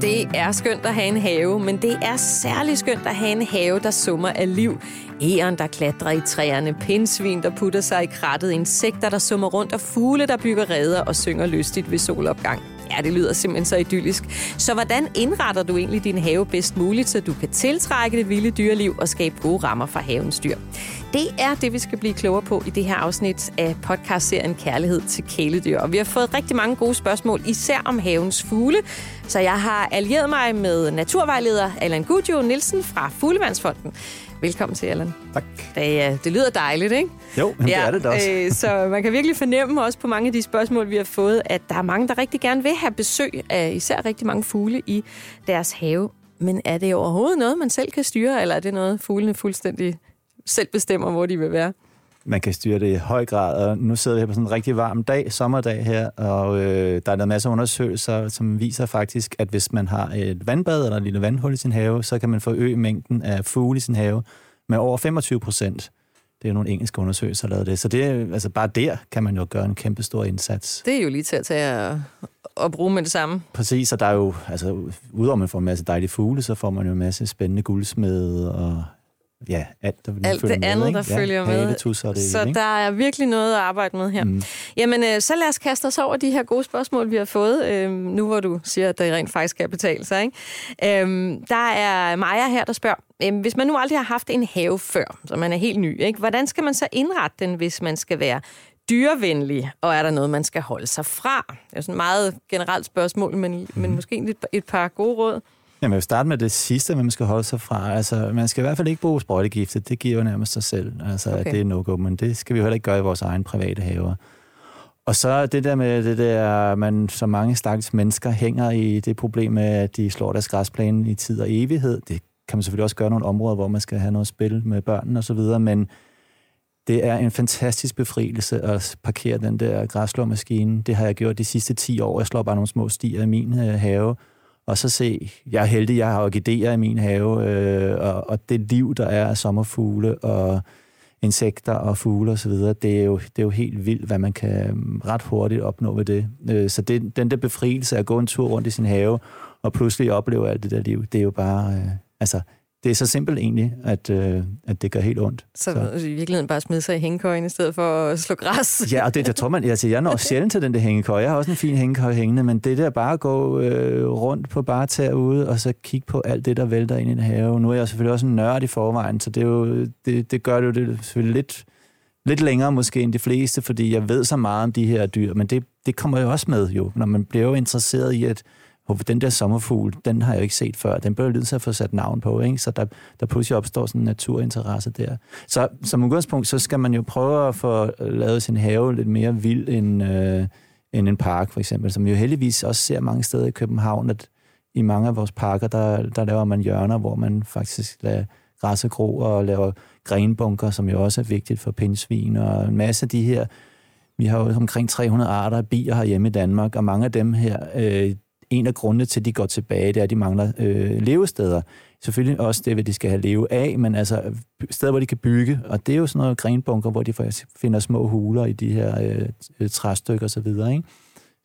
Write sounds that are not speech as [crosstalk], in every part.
Det er skønt at have en have, men det er særlig skønt at have en have, der summer af liv. Æren, der klatrer i træerne, pindsvin, der putter sig i krattet, insekter, der summer rundt, og fugle, der bygger reder og synger lystigt ved solopgang. Ja, det lyder simpelthen så idyllisk. Så hvordan indretter du egentlig din have bedst muligt, så du kan tiltrække det vilde dyreliv og skabe gode rammer for havens dyr? Det er det, vi skal blive klogere på i det her afsnit af podcastserien Kærlighed til kæledyr. Og vi har fået rigtig mange gode spørgsmål, især om havens fugle. Så jeg har allieret mig med naturvejleder Allan Gudjo Nielsen fra Fuglevandsfonden. Velkommen til, Allan. Tak. Det, det lyder dejligt, ikke? Jo, ja, det er det da også. Øh, så man kan virkelig fornemme også på mange af de spørgsmål, vi har fået, at der er mange, der rigtig gerne vil have besøg af især rigtig mange fugle i deres have. Men er det overhovedet noget, man selv kan styre, eller er det noget, fuglene fuldstændig selv bestemmer, hvor de vil være? Man kan styre det i høj grad, og nu sidder vi her på sådan en rigtig varm dag, sommerdag her, og øh, der er en masse undersøgelser, som viser faktisk, at hvis man har et vandbad eller et lille vandhul i sin have, så kan man forøge mængden af fugle i sin have med over 25 procent. Det er jo nogle engelske undersøgelser, der lavet det. Så det, altså bare der kan man jo gøre en kæmpe stor indsats. Det er jo lige til at tage og, og bruge med det samme. Præcis, og der er jo, altså udover man får en masse dejlige fugle, så får man jo en masse spændende guldsmede og ja, alt, der alt følger det med, andet, ikke? der følger med. Haletusser og det Så ikke? der er virkelig noget at arbejde med her. Mm. Jamen, øh, så lad os kaste os over de her gode spørgsmål, vi har fået, øh, nu hvor du siger, at det rent faktisk kan betale sig. Ikke? Øh, der er Maja her, der spørger, øh, hvis man nu aldrig har haft en have før, så man er helt ny, ikke? hvordan skal man så indrette den, hvis man skal være dyrevenlig, og er der noget, man skal holde sig fra? Det er sådan et meget generelt spørgsmål, men, mm. men måske et, et par gode råd. Jamen, jeg vil starte med det sidste, man skal holde sig fra. Altså, man skal i hvert fald ikke bruge sprøjtegifte. Det giver jo nærmest sig selv. Altså, okay. det er no-go, men det skal vi jo heller ikke gøre i vores egen private haver. Og så det der med det der, man så mange stakkels mennesker hænger i det problem med, at de slår deres græsplæne i tid og evighed. Det kan man selvfølgelig også gøre nogle områder, hvor man skal have noget spil med børnene og så videre, men det er en fantastisk befrielse at parkere den der græsslåmaskine. Det har jeg gjort de sidste 10 år. Jeg slår bare nogle små stier i min øh, have, og så se, jeg er heldig, jeg har orkideer i min have, øh, og, og det liv, der er af sommerfugle og insekter og fugle osv., det, er jo, det er jo helt vildt, hvad man kan mm, ret hurtigt opnå ved det. Øh, så det, den der befrielse af at gå en tur rundt i sin have, og pludselig opleve alt det der liv, det er jo bare, øh, altså, det er så simpelt egentlig, at, øh, at det gør helt ondt. Så, så. i virkeligheden bare smide sig i hængekøjen i stedet for at slå græs. Ja, og det, jeg tror man, altså jeg når [laughs] sjældent til den der hængekøj. Jeg har også en fin hængekøj hængende, men det der bare at gå øh, rundt på bare derude, og så kigge på alt det, der vælter ind i en have. Nu er jeg selvfølgelig også en nørd i forvejen, så det, er jo, det, det gør det jo det selvfølgelig lidt, lidt længere måske end de fleste, fordi jeg ved så meget om de her dyr, men det, det kommer jo også med jo, når man bliver jo interesseret i, at den der sommerfugl, den har jeg jo ikke set før. Den bliver nødt til at få sat navn på, ikke? så der, der pludselig opstår sådan en naturinteresse der. Så som udgangspunkt, så skal man jo prøve at få øh, lavet sin have lidt mere vild end, øh, end en park, for eksempel, som vi jo heldigvis også ser mange steder i København, at i mange af vores parker, der, der laver man hjørner, hvor man faktisk lader græs gro og laver grenbunker, som jo også er vigtigt for pindsvin, og en masse af de her vi har jo omkring 300 arter af bier herhjemme i Danmark, og mange af dem her, øh, en af grundene til, at de går tilbage, det er, at de mangler øh, levesteder. Selvfølgelig også det, hvad de skal have leve af, men altså øh, steder, hvor de kan bygge. Og det er jo sådan noget grenbunker, hvor de finder små huler i de her øh, træstykker osv., ikke?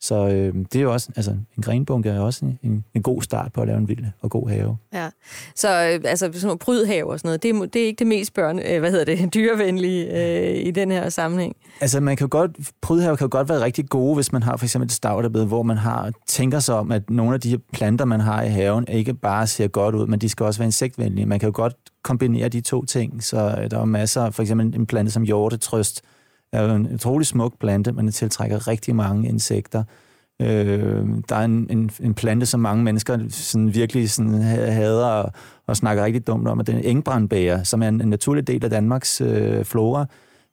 Så øh, det er jo også, altså en grenbunke er også en, en god start på at lave en vild og god have. Ja, så øh, altså sådan noget prydhave og sådan noget, det er, det er ikke det mest børne, øh, hvad hedder det, [laughs] dyrevenlige øh, i den her sammenhæng. Altså man kan godt, prydhave kan godt være rigtig gode, hvis man har for eksempel et stavterbed, hvor man har, tænker sig om, at nogle af de her planter, man har i haven, ikke bare ser godt ud, men de skal også være insektvenlige. Man kan jo godt kombinere de to ting, så der er masser, for eksempel en plante som hjortetrøst, er jo en utrolig smuk plante, men den tiltrækker rigtig mange insekter. Øh, der er en, en, en plante, som mange mennesker sådan virkelig sådan hader og, og snakker rigtig dumt om, og det er en engbrandbæger, som er en, en naturlig del af Danmarks øh, flora,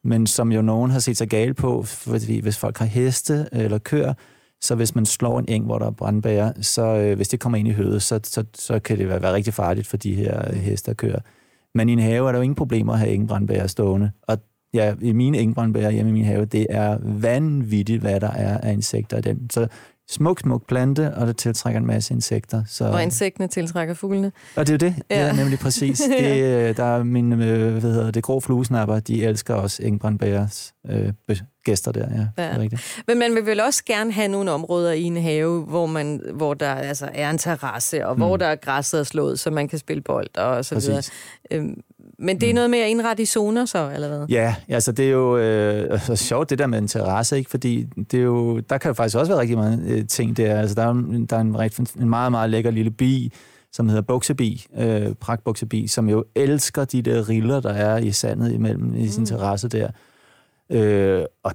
men som jo nogen har set sig gale på, fordi hvis folk har heste eller køer, så hvis man slår en eng, hvor der er brandbæger, så øh, hvis det kommer ind i hødet, så, så, så kan det være, være rigtig farligt for de her heste og køer. Men i en have er der jo ingen problemer at have engbrandbæger stående, og ja, i mine engbrandbærer hjemme i min have, det er vanvittigt, hvad der er af insekter i den. Så smuk, smuk plante, og det tiltrækker en masse insekter. Så... Og insekterne tiltrækker fuglene. Og det er jo det. Ja. Det er nemlig præcis. [laughs] Det, øh, der er mine, øh, hvad hedder det, grå fluesnapper, de elsker også Engbrandbærs øh, gæster der. Ja, ja. Rigtigt. Men man vil vel også gerne have nogle områder i en have, hvor, man, hvor der altså er en terrasse, og mm. hvor der er græsset er slået, så man kan spille bold og så Præcis. videre. Øhm, men det er mm. noget med at indrette i zoner så, eller hvad? Ja, altså det er jo øh, så sjovt det der med en terrasse, ikke? fordi det er jo, der kan jo faktisk også være rigtig mange øh, ting der. Altså der er, der er en, en meget, meget lækker lille bi, som hedder buksebi, øh, pragtbuksebi, som jo elsker de der riller, der er i sandet imellem i sin mm. terrasse der. Øh, og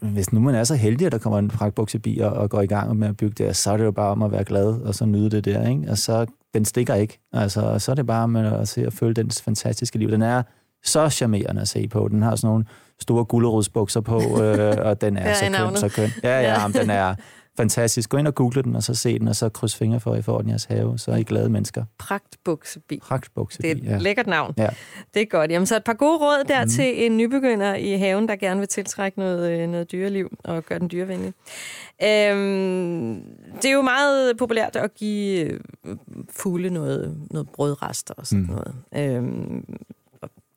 hvis nu man er så heldig, at der kommer en pragtbuksebi og, og går i gang med at bygge det, så er det jo bare om at være glad og så nyde det der. Ikke? Og så den stikker ikke. Altså, så er det bare med at se og føle dens fantastiske liv. Den er så charmerende at se på. Den har sådan nogle store gulderodsbukser på, [laughs] øh, og den er så køn, så køn. Ja, ja, ja. den er fantastisk. Gå ind og google den, og så se den, og så kryds fingre for, at I får den jeres have. Så er I glade mennesker. Pragtbuksebi. Pragtbuksebi, Det er et ja. lækkert navn. Ja. Det er godt. Jamen, så et par gode råd der mm. til en nybegynder i haven, der gerne vil tiltrække noget, øh, noget dyreliv og gøre den dyrevenlig. Øhm, det er jo meget populært at give øh, fugle noget, noget brødrester og sådan mm. noget. Øhm,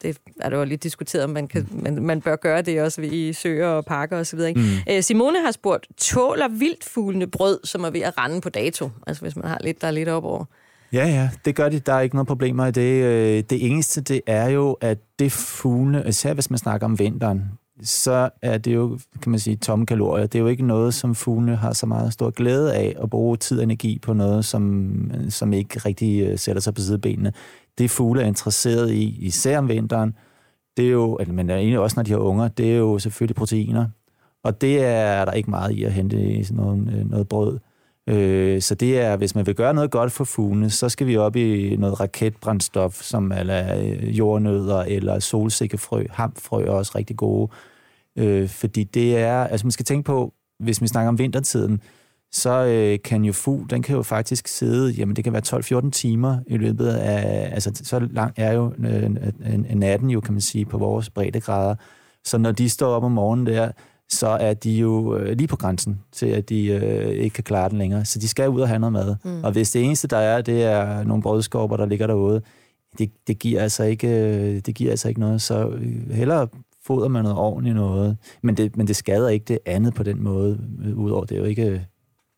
det er der jo lidt diskuteret, om man, kan, man, man bør gøre det også i søer og parker osv. Mm. Øh, Simone har spurgt, tåler vildfuglene brød, som er ved at rende på dato? Altså hvis man har lidt, der er lidt op over. Ja, ja, det gør de. Der er ikke nogen problemer i det. Øh, det eneste, det er jo, at det fuglene, især hvis man snakker om vinteren, så er det jo, kan man sige, tomme kalorier. Det er jo ikke noget, som fuglene har så meget stor glæde af at bruge tid og energi på noget, som, som ikke rigtig øh, sætter sig på sidebenene det fugle er interesseret i, især om vinteren, det er jo, men egentlig også når de har unger, det er jo selvfølgelig proteiner. Og det er der ikke meget i at hente i sådan noget, øh, noget brød. Øh, så det er, hvis man vil gøre noget godt for fuglene, så skal vi op i noget raketbrændstof, som er øh, jordnødder eller solsikkefrø. Hamfrø er også rigtig gode. Øh, fordi det er, altså man skal tænke på, hvis vi snakker om vintertiden, så øh, kan jo fugl, den kan jo faktisk sidde, jamen det kan være 12-14 timer i løbet af, altså så lang er jo øh, natten jo, kan man sige, på vores breddegrader. Så når de står op om morgenen der, så er de jo øh, lige på grænsen til, at de øh, ikke kan klare den længere. Så de skal ud og have noget mad. Mm. Og hvis det eneste, der er, det er nogle brødskorper, der ligger derude, det, det, giver altså ikke, øh, det giver altså ikke noget. Så øh, hellere foder man noget ordentligt noget. Men det, men det skader ikke det andet på den måde, udover det er jo ikke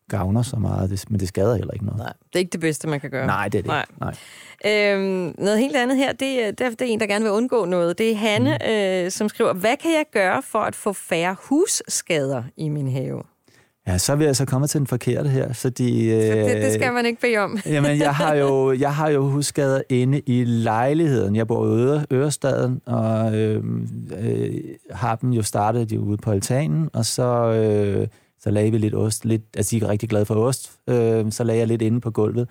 gavner så meget, det, men det skader heller ikke noget. Nej, det er ikke det bedste, man kan gøre. Nej, det er det Nej. Nej. Øhm, noget helt andet her, det, er, det er en, der gerne vil undgå noget. Det er Hanne, mm. øh, som skriver, hvad kan jeg gøre for at få færre husskader i min have? Ja, så er vi altså kommet til den forkerte her, fordi... Øh, det, det skal man ikke bede om. [laughs] jamen, jeg har jo, jeg har jo husskader inde i lejligheden. Jeg bor i Øre, Ørestaden, og øh, øh, har dem jo startet ude på altanen, og så... Øh, så lagde vi lidt ost. Lidt, altså, de er rigtig glade for ost. Øh, så lagde jeg lidt inde på gulvet.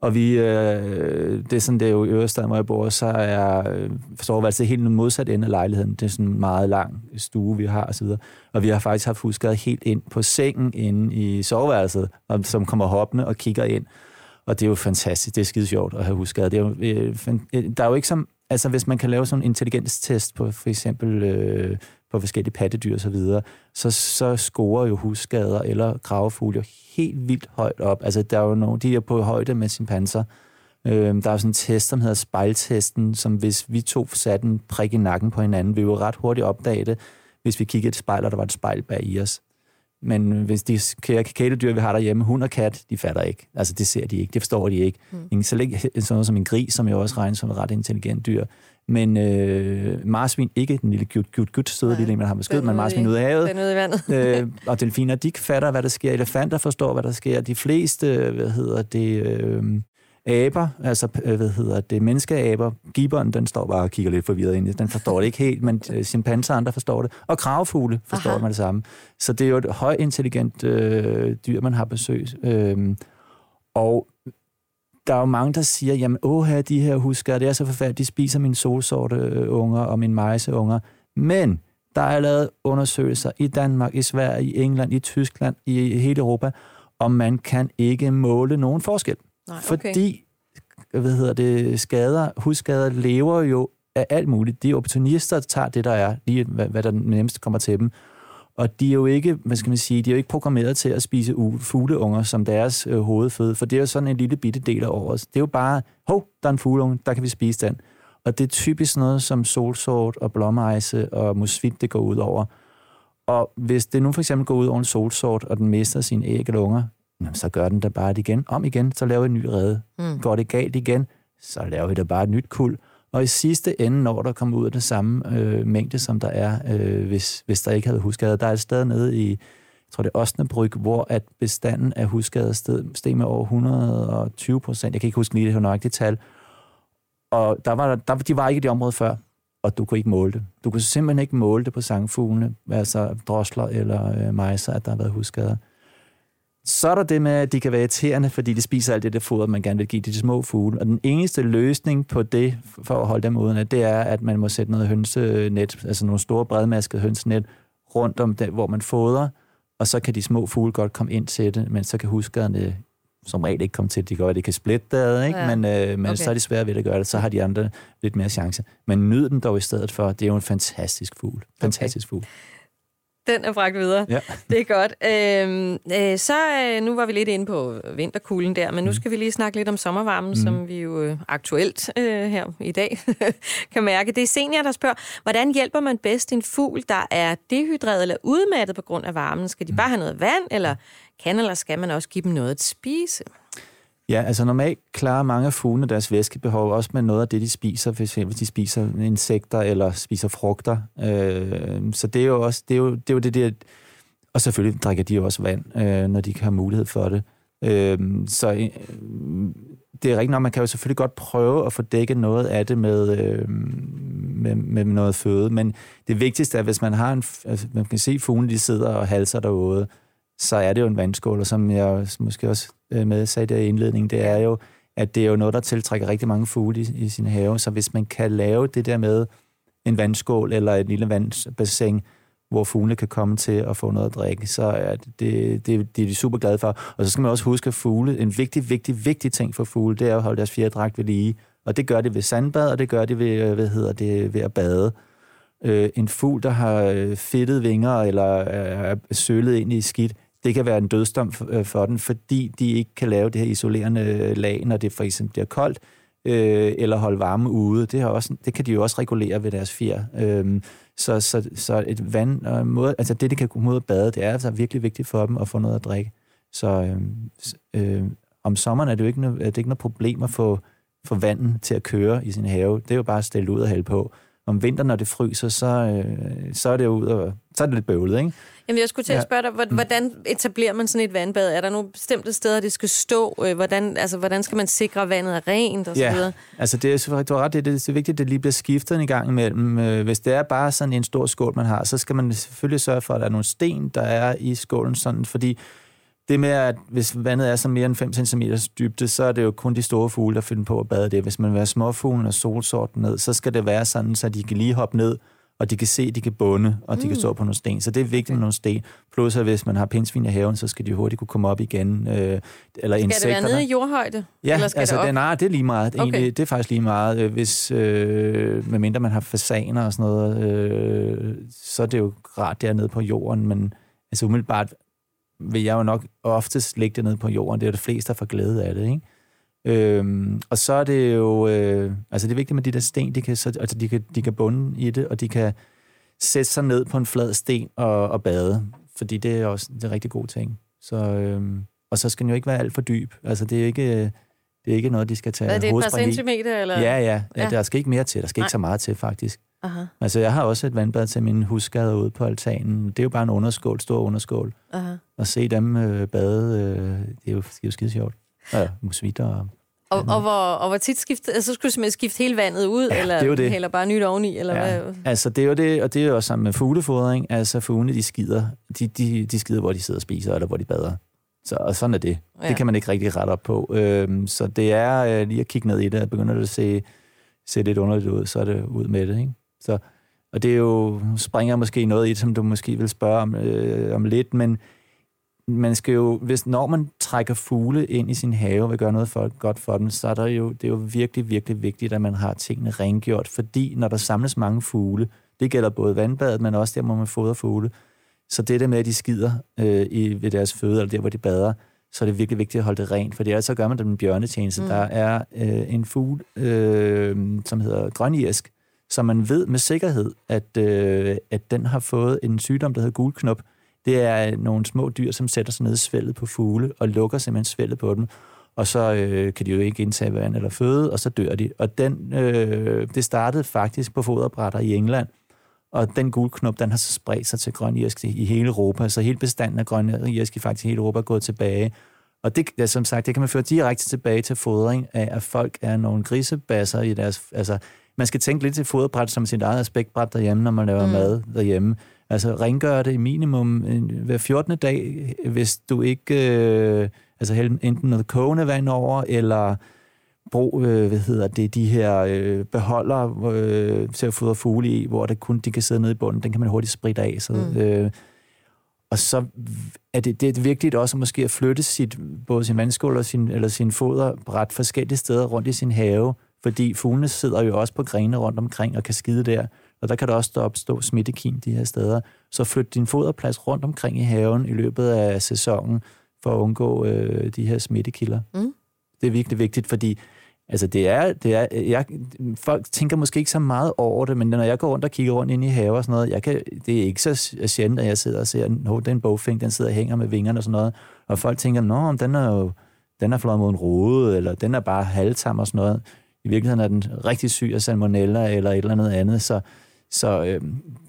Og vi, øh, det er sådan, det er jo i Ørestad, hvor jeg bor, så er øh, soveværelset altså helt modsat ende af lejligheden. Det er sådan en meget lang stue, vi har osv. Og vi har faktisk haft husket helt ind på sengen inde i soveværelset, og, som kommer hoppende og kigger ind. Og det er jo fantastisk. Det er skide sjovt at have husket. Det er jo, øh, øh, der er jo ikke som... Altså, hvis man kan lave sådan en intelligenstest på for eksempel øh, på forskellige pattedyr osv., så, videre, så, så scorer jo husskader eller kravefugle jo helt vildt højt op. Altså, der er jo nogle, de er på højde med sin panser. Øh, der er jo sådan en test, som hedder spejltesten, som hvis vi to satte en prik i nakken på hinanden, vi jo ret hurtigt opdage det, hvis vi kiggede et spejl, og der var et spejl bag i os. Men hvis de kære kæledyr, vi har derhjemme, hund og kat, de fatter ikke. Altså, det ser de ikke, det forstår de ikke. Mm. Sådan noget som en gris, som jo også regnes som et ret intelligent dyr, men øh, marsvin, ikke den lille gut, gut, gut søde lille, man har beskyttet, men marsvin ude af havet. Den ude i vandet. øh, [laughs] og delfiner, de fatter, hvad der sker. Elefanter forstår, hvad der sker. De fleste, hvad hedder det, øh, aber, altså, øh, hvad hedder det, menneskeaber, gibberen, den står bare og kigger lidt forvirret ind. Den forstår det ikke helt, men øh, chimpanser andre forstår det. Og kravfugle forstår man det samme. Så det er jo et højintelligent øh, dyr, man har besøg. Øh, og der er jo mange, der siger, jamen åh, her de her husker, det er så forfærdeligt, de spiser mine solsorte øh, unger og mine majseunger. Men der er lavet undersøgelser i Danmark, i Sverige, i England, i Tyskland, i hele Europa, og man kan ikke måle nogen forskel. Nej, okay. Fordi, hvad hedder det, skader, husskader lever jo af alt muligt. De opportunister tager det, der er, lige hvad, hvad der nemmest kommer til dem. Og de er jo ikke, hvad skal man sige, de er jo ikke programmeret til at spise fugleunger som deres øh, hovedføde, for det er jo sådan en lille bitte del af året. Det er jo bare, hov, der er en fugleunge, der kan vi spise den. Og det er typisk noget som solsort og blommeejse og musvit, det går ud over. Og hvis det nu for eksempel går ud over en solsort, og den mister sine æg eller unger, så gør den det bare det igen. Om igen, så laver vi en ny rede. Mm. Går det galt igen, så laver vi da bare et nyt kul. Og i sidste ende, når der kommer ud af det samme øh, mængde, som der er, øh, hvis, hvis der ikke havde husskader, der er et sted nede i, jeg tror det er Osnabryg, hvor at bestanden af husskader steg, steg med over 120 procent. Jeg kan ikke huske lige det nøjagtige tal. Og der var, der, de var ikke i det område før, og du kunne ikke måle det. Du kunne simpelthen ikke måle det på sangfuglene, altså drosler eller øh, mejser, at der har været husskader. Så er der det med, at de kan være irriterende, fordi de spiser alt det der foder, man gerne vil give de små fugle. Og den eneste løsning på det, for at holde dem uden, det er, at man må sætte noget hønsenet, altså nogle store bredmaskede hønsenet, rundt om det, hvor man fodrer, og så kan de små fugle godt komme ind til det, men så kan huskerne som regel ikke komme til. De gør, at de kan splitte det, ikke? Ja. men, øh, men okay. så er de svære ved at gøre det. Så har de andre lidt mere chance. Men nyd den dog i stedet for. Det er jo en fantastisk fugl. Fantastisk okay. fugl. Den er bragt videre. Ja. Det er godt. Øhm, øh, så øh, nu var vi lidt inde på vinterkulden der, men nu mm. skal vi lige snakke lidt om sommervarmen, mm. som vi jo øh, aktuelt øh, her i dag [laughs] kan mærke. Det er senior, der spørger, hvordan hjælper man bedst en fugl, der er dehydreret eller udmattet på grund af varmen? Skal de bare have noget vand, eller kan eller skal man også give dem noget at spise? Ja, altså normalt klarer mange af fuglene deres væskebehov også med noget af det, de spiser, hvis de spiser insekter eller spiser frugter. Øh, så det er jo også det, er jo, det, er jo det der... Og selvfølgelig drikker de jo også vand, øh, når de kan mulighed for det. Øh, så øh, det er rigtigt nok, man kan jo selvfølgelig godt prøve at få dækket noget af det med, øh, med, med noget føde, men det vigtigste er, hvis man har en... Altså, man kan se fuglene, de sidder og halser derude, så er det jo en vandskål, og som jeg måske også øh, med sagde der i indledningen, det er jo, at det er jo noget, der tiltrækker rigtig mange fugle i, i sin have. Så hvis man kan lave det der med en vandskål eller et lille vandbassin, hvor fuglene kan komme til at få noget at drikke, så er det, det, det, det er de super glade for. Og så skal man også huske, at fugle, en vigtig, vigtig, vigtig ting for fugle, det er at holde deres fjerdragt ved lige. Og det gør det ved sandbad, og det gør det ved, øh, hvad hedder det, ved at bade. Øh, en fugl, der har øh, fedtet vinger eller er sølet ind i skidt, det kan være en dødsdom for, øh, for den, fordi de ikke kan lave det her isolerende øh, lag, når det for eksempel bliver koldt, øh, eller holde varme ude. Det, har også, det kan de jo også regulere ved deres fjer. Øh, så, så, så et vand, og måde, altså det, de kan komme ud og bade, det er altså virkelig vigtigt for dem at få noget at drikke. Så øh, øh, om sommeren er det jo ikke, er det ikke noget problem at få, få vandet til at køre i sin have. Det er jo bare at stille ud og hælde på om vinteren, når det fryser, så, øh, så er det jo ud og, så er det lidt bøvlet, ikke? Jamen, jeg skulle til at spørge dig, mm. hvordan etablerer man sådan et vandbad? Er der nogle bestemte steder, det skal stå? Øh, hvordan, altså, hvordan skal man sikre, at vandet er rent? Og ja, så videre? altså det er, du har ret, det er, det er vigtigt, at det lige bliver skiftet en gang imellem. Øh, hvis det er bare sådan en stor skål, man har, så skal man selvfølgelig sørge for, at der er nogle sten, der er i skålen, sådan, fordi det med, at hvis vandet er så mere end 5 cm dybde, så er det jo kun de store fugle, der finder på at bade det. Hvis man vil have småfuglen og solsorten ned, så skal det være sådan, så de kan lige hoppe ned, og de kan se, de kan bunde, og mm. de kan stå på nogle sten. Så det er vigtigt med nogle sten. Plus, at hvis man har pindsvin i haven, så skal de hurtigt kunne komme op igen. Øh, eller skal insekter. det være nede i jordhøjde? Ja, eller skal altså, det, op? nej, det er lige meget. Okay. Egentlig, det er faktisk lige meget. Øh, hvis, øh, medmindre man har fasaner og sådan noget, øh, så er det jo rart dernede på jorden, men altså umiddelbart vil jeg jo nok oftest lægge det ned på jorden. Det er jo det fleste, der får glæde af det, ikke? Øhm, og så er det jo, øh, altså det er vigtigt med de der sten, de kan, så, altså de kan, de kan bunde i det, og de kan sætte sig ned på en flad sten og, og bade, fordi det er også det er en rigtig god ting. Så, øhm, og så skal den jo ikke være alt for dyb. Altså det er ikke, det er ikke noget, de skal tage Er det et par centimeter? Eller? Ja, ja, ja, ja. Der skal ikke mere til. Der skal Nej. ikke så meget til, faktisk. Aha. Altså, jeg har også et vandbad til mine husskader ude på altanen. Det er jo bare en underskål, stor underskål. Aha. Og se dem øh, bade, øh, det er jo, det er jo skide sjovt. Ja, musvitter og og, og, hvor, og hvor tit skifte, altså, så skulle du simpelthen skifte hele vandet ud, ja, eller det det. eller bare nyt oveni, eller ja. hvad? Altså, det er jo det, og det er jo også sammen med fuglefodring. Altså, fuglene, de skider, de, de, de skider, hvor de sidder og spiser, eller hvor de bader. Så, og sådan er det. Ja. Det kan man ikke rigtig rette op på. Øhm, så det er øh, lige at kigge ned i det, og begynder det at se, se lidt underligt ud, så er det ud med det, ikke? Så, og det er jo, springer måske noget i det, som du måske vil spørge om, øh, om lidt, men man skal jo, hvis, når man trækker fugle ind i sin have og vil gøre noget for, godt for dem, så er der jo, det er jo virkelig, virkelig vigtigt, at man har tingene rengjort, fordi når der samles mange fugle, det gælder både vandbadet, men også der, hvor man fodrer fugle, Så det der med, at de skider øh, i, ved deres føde, eller der, hvor de bader, så er det virkelig vigtigt at holde det rent, for ellers så gør man dem en bjørnetjeneste. Mm. Der er øh, en fugl, øh, som hedder grønirsk, som man ved med sikkerhed, at, øh, at den har fået en sygdom, der hedder gulknop. Det er nogle små dyr, som sætter sig ned i svældet på fugle, og lukker simpelthen svældet på dem og så øh, kan de jo ikke indtage vand eller føde, og så dør de. Og den, øh, det startede faktisk på foderbrætter i England, og den gulknop, den har så spredt sig til grøn irsk i hele Europa, så hele bestanden af grøn irsk i faktisk hele Europa er gået tilbage. Og det, ja, som sagt, det kan man føre direkte tilbage til fodring af, at folk er nogle grisebasser i deres... Altså, man skal tænke lidt til foderbræt som sit eget aspektbræt derhjemme, når man laver mm. mad derhjemme. Altså, rengør det i minimum hver 14. dag, hvis du ikke... Øh, Altså enten noget kogende vand over, eller brug, øh, hvad hedder det, de her øh, beholder øh, til at fodre fugle i, hvor det kun de kan sidde nede i bunden. Den kan man hurtigt spritte af. Så, mm. øh, og så er det, det er vigtigt også måske at flytte sit, både sin vandskål og sin, eller sin foder ret forskellige steder rundt i sin have, fordi fuglene sidder jo også på grene rundt omkring og kan skide der, og der kan der også opstå smittekin de her steder. Så flyt din foderplads rundt omkring i haven i løbet af sæsonen, for at undgå øh, de her smittekilder. Mm. Det er virkelig vigtigt, fordi altså det er, det er, jeg, folk tænker måske ikke så meget over det, men når jeg går rundt og kigger rundt ind i haver og sådan noget, jeg kan, det er ikke så sjældent, at jeg sidder og ser, at den bogfing, den sidder og hænger med vingerne og sådan noget, og folk tænker, nå, den er jo den er flået mod en rode, eller den er bare halvtam og sådan noget. I virkeligheden er den rigtig syg af salmonella eller et eller andet andet, så, så øh,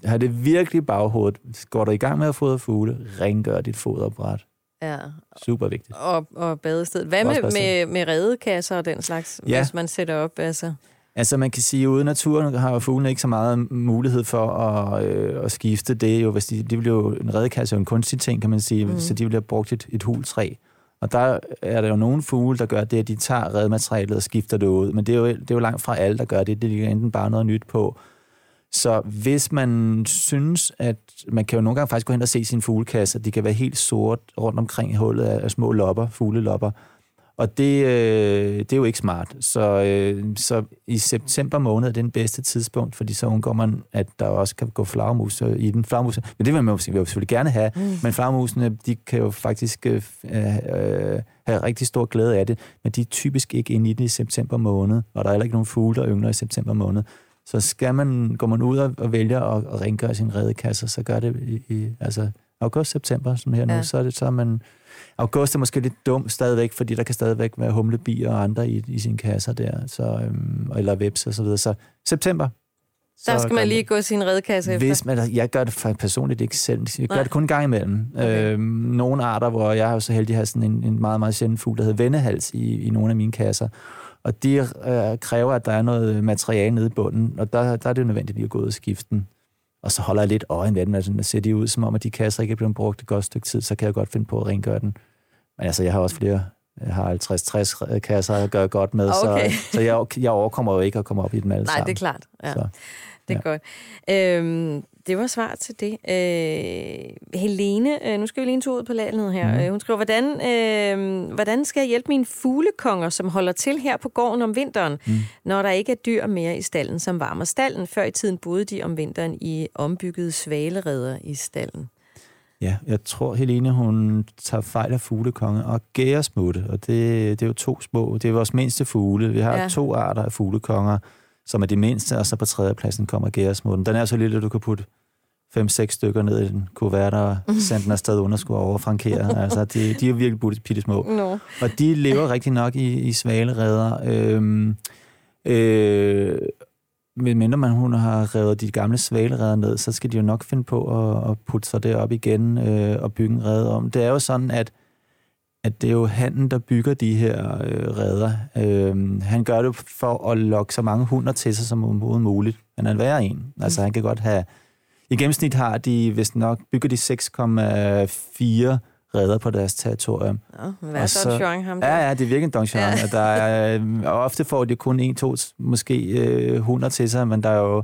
har det virkelig baghovedet. Går du i gang med at fodre fugle, rengør dit foderbræt. Ja. Super vigtigt. Og, og badested. Hvad med, med, med redekasser og den slags, ja. hvis man sætter op? Altså? Altså man kan sige, at ude i naturen har fuglene ikke så meget mulighed for at, øh, at skifte det. Jo, hvis de, de vil jo, en redekasse er jo en kunstig ting, kan man sige, mm. så de have brugt et, et hultræ. Og der er der jo nogle fugle, der gør det, at de tager redematerialet og skifter det ud. Men det er jo, det er jo langt fra alle, der gør det. Det ligger enten bare noget nyt på, så hvis man synes, at man kan jo nogle gange faktisk gå hen og se sin fuglekasse, de kan være helt sort rundt omkring hullet af små lopper, fuglelopper. Og det, øh, det er jo ikke smart. Så, øh, så i september måned er det den bedste tidspunkt, fordi så undgår man, at der også kan gå flagermus i den. Flagermus, men det vil man jo selvfølgelig gerne have, mm. men flagermusene, de kan jo faktisk øh, øh, have rigtig stor glæde af det, men de er typisk ikke inde i det i september måned, og der er heller ikke nogen fugle, der yngler i september måned. Så skal man, går man ud og, og vælger at, at rengøre sin redekasse, så gør det i, i altså august-september, som her ja. nu, så er det så, man... August er måske lidt dum stadigvæk, fordi der kan stadigvæk være humlebier og andre i, i sine kasser der, så, øhm, eller webs og så videre. Så september, der skal man lige gå sin redkasse efter. Hvis man, jeg gør det personligt ikke selv. Jeg gør Nej. det kun en gang imellem. Okay. Øhm, nogle arter, hvor jeg er jo så heldig at have sådan en, en meget, meget sjældent fugl, der hedder vendehals i, i nogle af mine kasser. Og de øh, kræver, at der er noget materiale nede i bunden, og der, der er det jo nødvendigt lige at gå ud og skifte den. Og så holder jeg lidt øje med den, altså, ser de ud som om, at de kasser ikke er blevet brugt et godt stykke tid, så kan jeg godt finde på at rengøre den. Men altså, jeg har også flere jeg har 50-60 kasser, jeg gør godt med, okay. så, så jeg, jeg overkommer jo ikke at komme op i dem alle Nej, sammen. det er klart. Ja. Så, det er ja. godt. Øhm, det var svar til det. Øh, Helene, øh, nu skal vi lige en tur ud på landet her. Mm. Hun skriver, hvordan, øh, hvordan skal jeg hjælpe mine fuglekonger, som holder til her på gården om vinteren, mm. når der ikke er dyr mere i stallen, som varmer stallen? Før i tiden boede de om vinteren i ombyggede svalereder i stallen. Ja, jeg tror, Helene, hun tager fejl af fuglekonge og gæresmutte, og det, det er jo to små. Det er vores mindste fugle. Vi har ja. to arter af fuglekonger, som er de mindste, og så på tredjepladsen kommer gæresmutten. Den er så lille, at du kan putte fem-seks stykker ned i den kuvert og sende den afsted at skulle overfrankere. [laughs] altså, de, de er virkelig bitte små. No. Og de lever rigtig nok i, i svalereder. Øhm, øh, medmindre man hun har revet de gamle svalereder ned, så skal de jo nok finde på at, at putte sig derop igen øh, og bygge en rede om. Det er jo sådan, at at det er jo handen, der bygger de her øh, redder. Øh, han gør det for at lokke så mange hunder til sig som muligt. Han er en værre en. Altså mm. han kan godt have... I gennemsnit har de, hvis nok, bygger de 6,4 redder på deres territorium. Ja, hvad så, ham der? Ja, ja, det er virkelig en donjon. Ja. Der er, øh, ofte får de kun en, to, måske øh, 100 til sig, men der er jo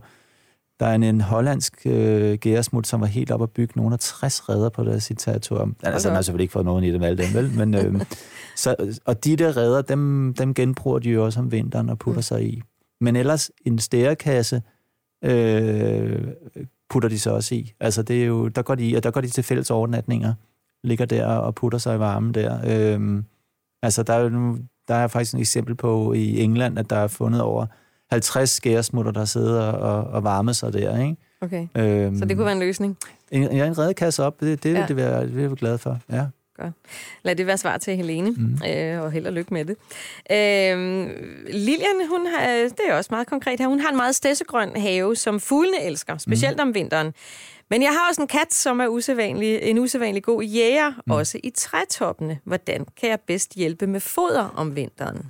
der er en, en hollandsk øh, gæresmut, som var helt op at bygge nogle af 60 redder på deres sit territorium. Okay. Altså, han har selvfølgelig ikke fået nogen i dem alle dem, vel? Men, øh, [laughs] så, og de der redder, dem, dem genbruger de jo også om vinteren og putter mm. sig i. Men ellers en stærekasse øh, putter de så også i. Altså, det er jo, der går de, og der går de til fælles overnatninger, ligger der og putter sig i varmen der. Øhm, altså, der er jo nu, der er faktisk et eksempel på i England, at der er fundet over 50 skæresmutter, der sidder og, og varmer sig der, ikke? Okay, øhm, så det kunne være en løsning? En, ja, en redekasse op, det, det, ja. det, vil jeg, det vil jeg være glad for, ja. Godt. Lad det være svar til Helene, mm. øh, og held og lykke med det. Øh, Lilian, hun har, det er også meget konkret her, hun har en meget stedsegrøn have, som fuglene elsker, specielt mm. om vinteren. Men jeg har også en kat, som er usædvanlig, en usædvanlig god jæger, mm. også i trætoppene. Hvordan kan jeg bedst hjælpe med foder om vinteren?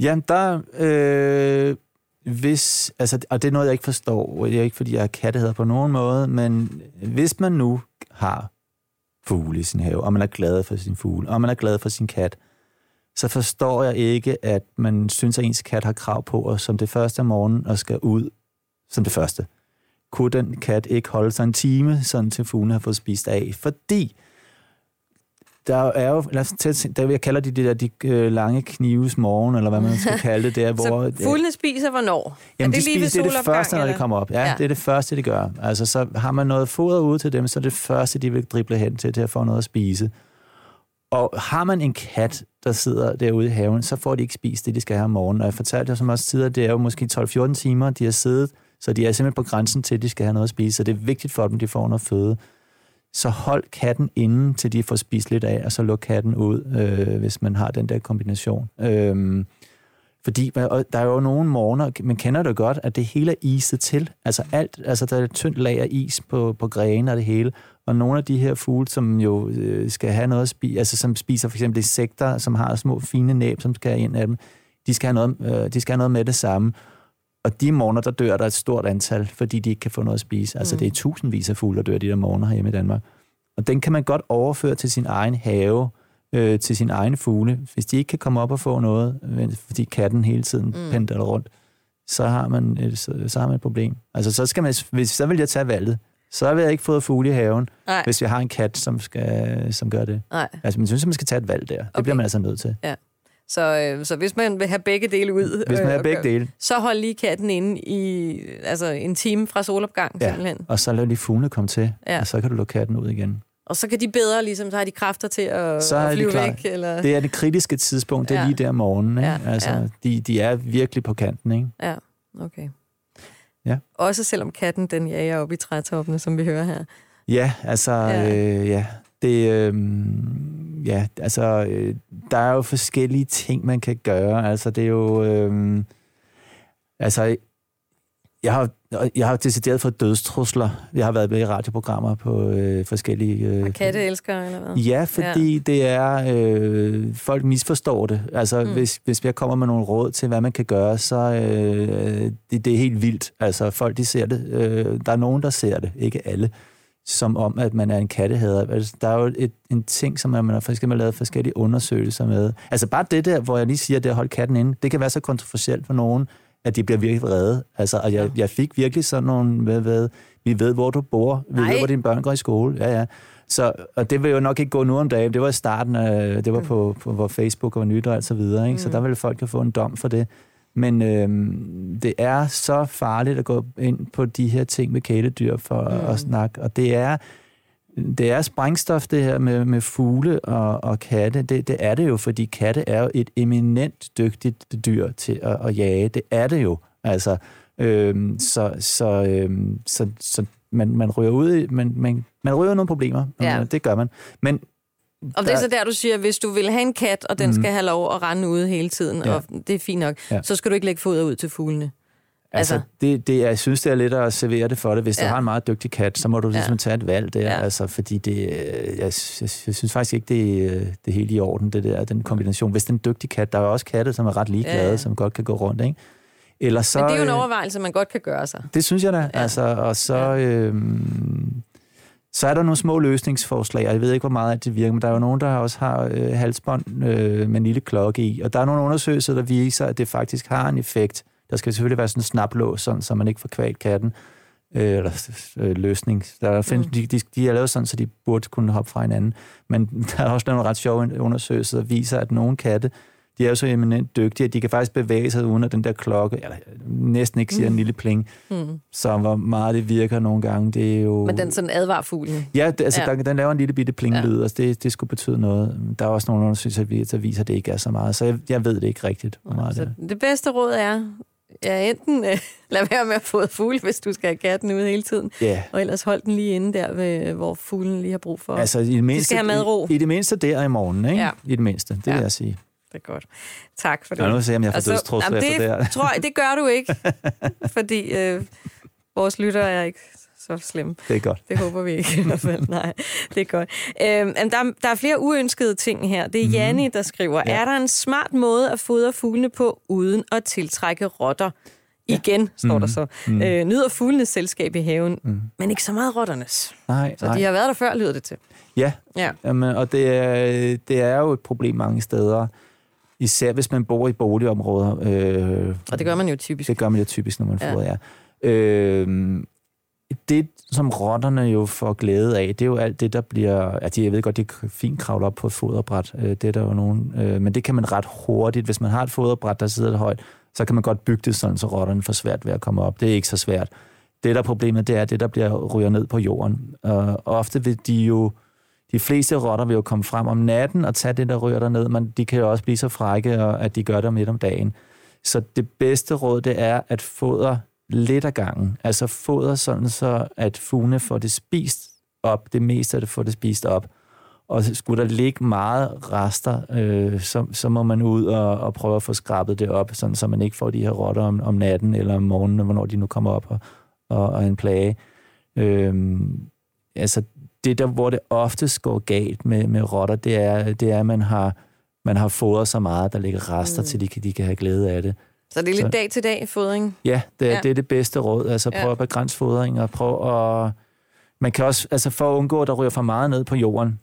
Jamen, der... Øh, hvis, altså, og det er noget, jeg ikke forstår. Det er ikke, fordi jeg er kattehader på nogen måde, men hvis man nu har fugle i sin have, og man er glad for sin fugle, og man er glad for sin kat, så forstår jeg ikke, at man synes, at ens kat har krav på at som det første om morgenen og skal ud som det første. Kunne den kat ikke holde sig en time, sådan til fuglen har fået spist af? Fordi der er jo, lad os tage, der, jeg kalder de det der de øh, lange knives morgen, eller hvad man skal [laughs] kalde det, der, hvor... Så fuglene spiser hvornår? Jamen, er det, de spiser, det er det første, når de kommer op. Ja, ja, det er det første, de gør. Altså, så har man noget foder ude til dem, så er det første, de vil drible hen til, til at få noget at spise. Og har man en kat, der sidder derude i haven, så får de ikke spist det, de skal have om morgenen. Og jeg fortalte jer som også tidligere, det er jo måske 12-14 timer, de har siddet, så de er simpelthen på grænsen til, at de skal have noget at spise. Så det er vigtigt for dem, at de får noget føde så hold katten inde, til de får spist lidt af, og så luk katten ud, øh, hvis man har den der kombination. Øh, fordi og der er jo nogle morgener, man kender det godt, at det hele er iset til. Altså alt, altså der er et tyndt lag af is på, på grene og det hele. Og nogle af de her fugle, som jo øh, skal have noget at spise, altså som spiser for eksempel insekter, som har små fine næb, som skal ind af dem, de skal have noget, øh, de skal have noget med det samme. Og de morgener, der dør der et stort antal, fordi de ikke kan få noget at spise. Altså, mm. det er tusindvis af fugle, der dør de der morgener herhjemme i Danmark. Og den kan man godt overføre til sin egen have, øh, til sin egen fugle. Hvis de ikke kan komme op og få noget, fordi katten hele tiden mm. pendler rundt, så har, man et, så, har man et problem. Altså, så, skal man, hvis, så vil jeg tage valget. Så vil jeg ikke få fugle i haven, Nej. hvis jeg har en kat, som, skal, som gør det. Nej. Altså, man synes, at man skal tage et valg der. Det okay. bliver man altså nødt til. Ja. Så, øh, så hvis man vil have begge dele ud, hvis man øh, har begge dele. så hold lige katten inde i altså en time fra solopgang ja. simpelthen. og så lad lige fuglene komme til, ja. og så kan du lukke katten ud igen. Og så kan de bedre, ligesom, så har de kræfter til at, så at flyve væk. Eller... Det er det kritiske tidspunkt, det er ja. lige der om morgenen. Ikke? Ja. Altså, ja. De, de er virkelig på kanten. Ikke? Ja, okay. Ja. Også selvom katten, den jager op i trætoppene, som vi hører her. Ja, altså, ja. Øh, ja. Det, øh, ja, altså, øh, der er jo forskellige ting, man kan gøre. Altså, det er jo... Øh, altså, jeg har, jeg har decideret fået dødstrusler. Jeg har været med i radioprogrammer på øh, forskellige... Øh, katte elsker, eller hvad? Ja, fordi ja. det er... Øh, folk misforstår det. Altså, mm. hvis, hvis jeg kommer med nogle råd til, hvad man kan gøre, så øh, det, det er helt vildt. Altså, folk, de ser det. Øh, der er nogen, der ser det. Ikke alle som om, at man er en kattehader. Altså, der er jo et, en ting, som man har for eksempel lavet forskellige undersøgelser med. Altså bare det der, hvor jeg lige siger, at det at holde katten inde, det kan være så kontroversielt for nogen, at de bliver virkelig vrede. Altså, og jeg, jeg fik virkelig sådan nogle, hvad, hvad, vi ved, hvor du bor, vi Nej. ved, hvor dine børn går i skole. Ja, ja. Så, og det vil jo nok ikke gå nu om dagen. Det var i starten, af, det var på, på hvor Facebook var nyt og alt så videre. Ikke? Så mm. der ville folk jo få en dom for det. Men øhm, det er så farligt at gå ind på de her ting med kæledyr for mm. at snakke. Og det er, det er sprængstof, det her med, med fugle og, og katte. Det, det er det jo, fordi katte er jo et eminent dygtigt dyr til at, at jage. Det er det jo. Altså, øhm, så så, øhm, så, så man, man ryger ud i, man, man, man ryger nogle problemer. Ja. Det gør man. Men og det er så der, du siger, hvis du vil have en kat, og den mm. skal have lov at rende ude hele tiden, ja. og det er fint nok, ja. så skal du ikke lægge foder ud til fuglene. Altså, altså det, det, jeg synes, det er lidt at servere det for det. Hvis ja. du har en meget dygtig kat, så må du ligesom ja. tage et valg der. Ja. Altså, fordi det, jeg, jeg, jeg synes faktisk ikke, det er det hele i orden, det der, den kombination. Hvis det er en dygtig kat, der er jo også katte, som er ret ligeglade, ja. som godt kan gå rundt, ikke? Eller så, Men det er jo en øh, overvejelse, man godt kan gøre sig. Det synes jeg da. Ja. Altså, og så... Ja. Øhm, så er der nogle små løsningsforslag, og jeg ved ikke, hvor meget af det virker, men der er jo nogen, der også har øh, halsbånd øh, med en lille klokke i, og der er nogle undersøgelser, der viser, at det faktisk har en effekt. Der skal selvfølgelig være sådan en snaplås, sådan, så man ikke får kvalt katten, øh, eller øh, løsning. Der findes, mm. de, de, de er lavet sådan, så de burde kunne hoppe fra hinanden. Men [laughs] der er også nogle ret sjove undersøgelser, der viser, at nogle katte, de er jo så eminent dygtige, at de kan faktisk bevæge sig uden at den der klokke, eller næsten ikke siger mm. en lille pling, mm. så hvor meget det virker nogle gange, det er jo... Men den sådan advarer fuglen. Ja, det, altså ja. Der, den laver en lille bitte plinglyd, ja. altså det, det skulle betyde noget. Der er også nogle undersøgelser, der viser, at det ikke er så meget, så jeg, jeg ved det ikke rigtigt, hvor meget det det bedste råd er, Ja, enten øh, [laughs] lad være med at få fugle, hvis du skal have katten ud hele tiden. Yeah. Og ellers hold den lige inde der, ved, hvor fuglen lige har brug for. Altså, i det mindste, De skal have madro. I, I det mindste der i morgen, ikke? Ja. I det mindste, det ja. vil jeg sige. Det er godt. Tak for det. Jeg nu se, om jeg får altså, dødstrusler efter det [laughs] tror jeg, det gør du ikke, [laughs] fordi øh, vores lyttere er ikke så slemme. Det er godt. Det håber vi ikke i hvert fald. [laughs] Nej, det er godt. Øhm, der, der er flere uønskede ting her. Det er mm. Janni, der skriver, ja. er der en smart måde at fodre fuglene på, uden at tiltrække rotter? Igen, står mm. der så. Mm. Øh, nyder fuglenes selskab i haven, mm. men ikke så meget rotternes. Nej, så nej. de har været der før, lyder det til. Ja, ja. Jamen, og det er, det er jo et problem mange steder. Især hvis man bor i boligområder. Øh, og det gør man jo typisk. Det gør man jo typisk, når man ja. får ja. Øh, det, som rotterne jo får glæde af, det er jo alt det, der bliver... Altså, jeg ved godt, det er fint kravle op på et foderbræt. Øh, det er der jo nogen... Øh, men det kan man ret hurtigt. Hvis man har et foderbræt, der sidder højt, så kan man godt bygge det sådan, så rotterne får svært ved at komme op. Det er ikke så svært. Det, der er problemet, det er det, der bliver ryger ned på jorden. Og ofte vil de jo... De fleste rotter vil jo komme frem om natten og tage det, der ryger ned, men de kan jo også blive så frække, at de gør det midt om dagen. Så det bedste råd, det er at fodre lidt ad gangen. Altså foder sådan så, at fuglene får det spist op, det meste af det får det spist op. Og skulle der ligge meget rester, øh, så, så må man ud og, og prøve at få skrabet det op, sådan, så man ikke får de her rotter om, om natten eller om morgenen, hvornår de nu kommer op og, og, og en plage. Øh, altså det der, hvor det oftest går galt med, med rotter, det er, det er, at man har, man har fodret så meget, der ligger rester mm. til, de, de kan have glæde af det. Så det er lidt dag-til-dag fodring? Ja, det, ja. det er det bedste råd. Altså prøv ja. at begrænse fodring og prøv at... Man kan også, altså for at undgå, at der ryger for meget ned på jorden.